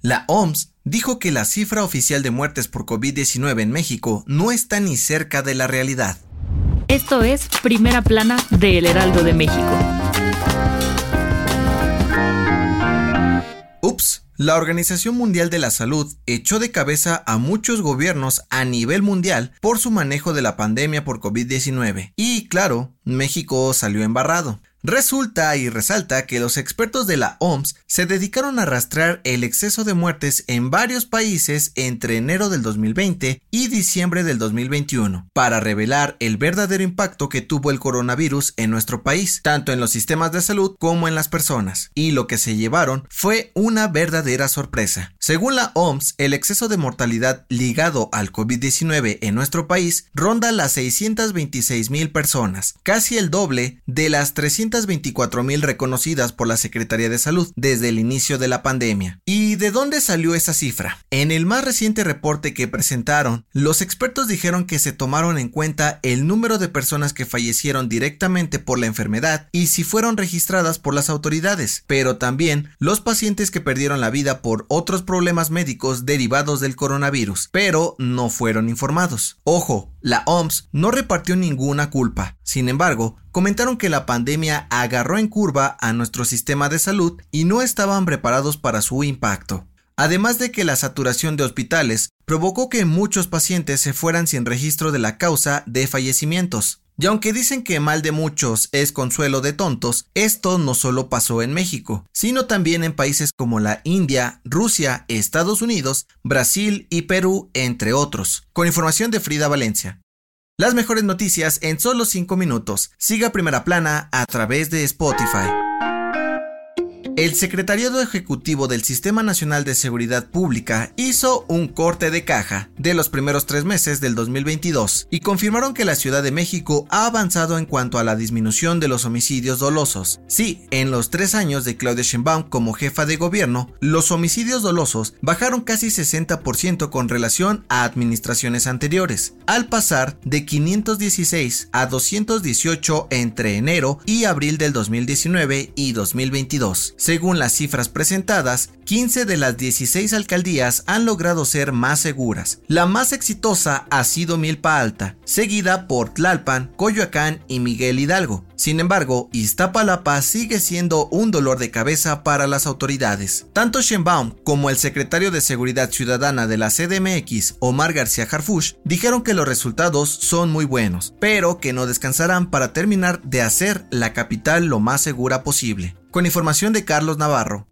La OMS dijo que la cifra oficial de muertes por COVID-19 en México no está ni cerca de la realidad. Esto es Primera Plana de El Heraldo de México. Ups, la Organización Mundial de la Salud echó de cabeza a muchos gobiernos a nivel mundial por su manejo de la pandemia por COVID-19. Y claro, México salió embarrado. Resulta y resalta que los expertos de la OMS se dedicaron a rastrear el exceso de muertes en varios países entre enero del 2020 y diciembre del 2021 para revelar el verdadero impacto que tuvo el coronavirus en nuestro país, tanto en los sistemas de salud como en las personas. Y lo que se llevaron fue una verdadera sorpresa. Según la OMS, el exceso de mortalidad ligado al COVID-19 en nuestro país ronda las 626 mil personas, casi el doble de las 300 mil reconocidas por la Secretaría de Salud desde el inicio de la pandemia. ¿Y de dónde salió esa cifra? En el más reciente reporte que presentaron, los expertos dijeron que se tomaron en cuenta el número de personas que fallecieron directamente por la enfermedad y si fueron registradas por las autoridades, pero también los pacientes que perdieron la vida por otros problemas médicos derivados del coronavirus, pero no fueron informados. Ojo, la OMS no repartió ninguna culpa. Sin embargo, comentaron que la pandemia agarró en curva a nuestro sistema de salud y no estaban preparados para su impacto. Además de que la saturación de hospitales provocó que muchos pacientes se fueran sin registro de la causa de fallecimientos. Y aunque dicen que mal de muchos es consuelo de tontos, esto no solo pasó en México, sino también en países como la India, Rusia, Estados Unidos, Brasil y Perú, entre otros. Con información de Frida Valencia. Las mejores noticias en solo 5 minutos. Siga Primera Plana a través de Spotify. El Secretariado Ejecutivo del Sistema Nacional de Seguridad Pública hizo un corte de caja de los primeros tres meses del 2022 y confirmaron que la Ciudad de México ha avanzado en cuanto a la disminución de los homicidios dolosos. Sí, en los tres años de Claudia Sheinbaum como jefa de gobierno, los homicidios dolosos bajaron casi 60% con relación a administraciones anteriores, al pasar de 516 a 218 entre enero y abril del 2019 y 2022. Según las cifras presentadas, 15 de las 16 alcaldías han logrado ser más seguras. La más exitosa ha sido Milpa Alta, seguida por Tlalpan, Coyoacán y Miguel Hidalgo. Sin embargo, Iztapalapa sigue siendo un dolor de cabeza para las autoridades. Tanto Shenbaum como el secretario de Seguridad Ciudadana de la CDMX, Omar García Harfush, dijeron que los resultados son muy buenos, pero que no descansarán para terminar de hacer la capital lo más segura posible. Con información de Carlos Navarro.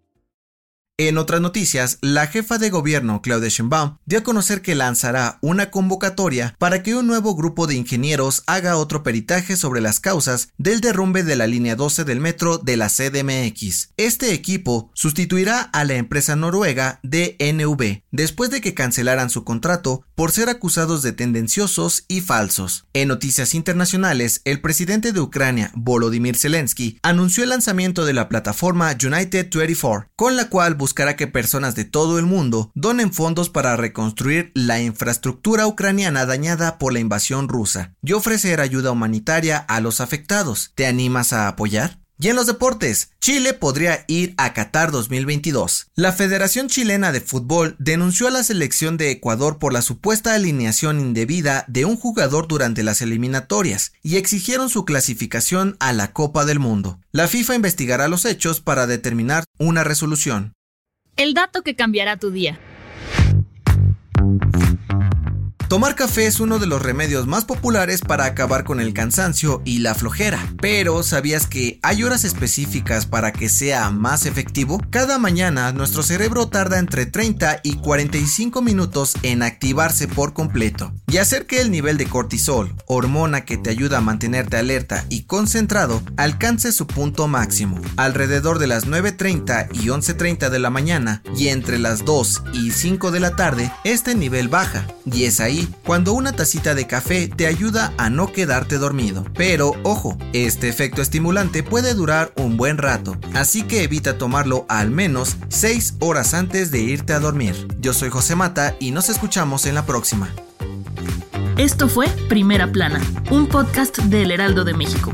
En otras noticias, la jefa de gobierno, Claudia Sheinbaum, dio a conocer que lanzará una convocatoria para que un nuevo grupo de ingenieros haga otro peritaje sobre las causas del derrumbe de la línea 12 del metro de la CDMX. Este equipo sustituirá a la empresa noruega DNV después de que cancelaran su contrato por ser acusados de tendenciosos y falsos. En noticias internacionales, el presidente de Ucrania, Volodymyr Zelensky, anunció el lanzamiento de la plataforma United 24, con la cual buscará que personas de todo el mundo donen fondos para reconstruir la infraestructura ucraniana dañada por la invasión rusa y ofrecer ayuda humanitaria a los afectados. ¿Te animas a apoyar? Y en los deportes, Chile podría ir a Qatar 2022. La Federación Chilena de Fútbol denunció a la selección de Ecuador por la supuesta alineación indebida de un jugador durante las eliminatorias y exigieron su clasificación a la Copa del Mundo. La FIFA investigará los hechos para determinar una resolución. El dato que cambiará tu día. Tomar café es uno de los remedios más populares para acabar con el cansancio y la flojera. Pero ¿sabías que hay horas específicas para que sea más efectivo? Cada mañana nuestro cerebro tarda entre 30 y 45 minutos en activarse por completo y hacer que el nivel de cortisol, hormona que te ayuda a mantenerte alerta y concentrado, alcance su punto máximo. Alrededor de las 9.30 y 11.30 de la mañana y entre las 2 y 5 de la tarde, este nivel baja y es cuando una tacita de café te ayuda a no quedarte dormido. Pero ojo, este efecto estimulante puede durar un buen rato, así que evita tomarlo al menos 6 horas antes de irte a dormir. Yo soy José Mata y nos escuchamos en la próxima. Esto fue Primera Plana, un podcast del Heraldo de México.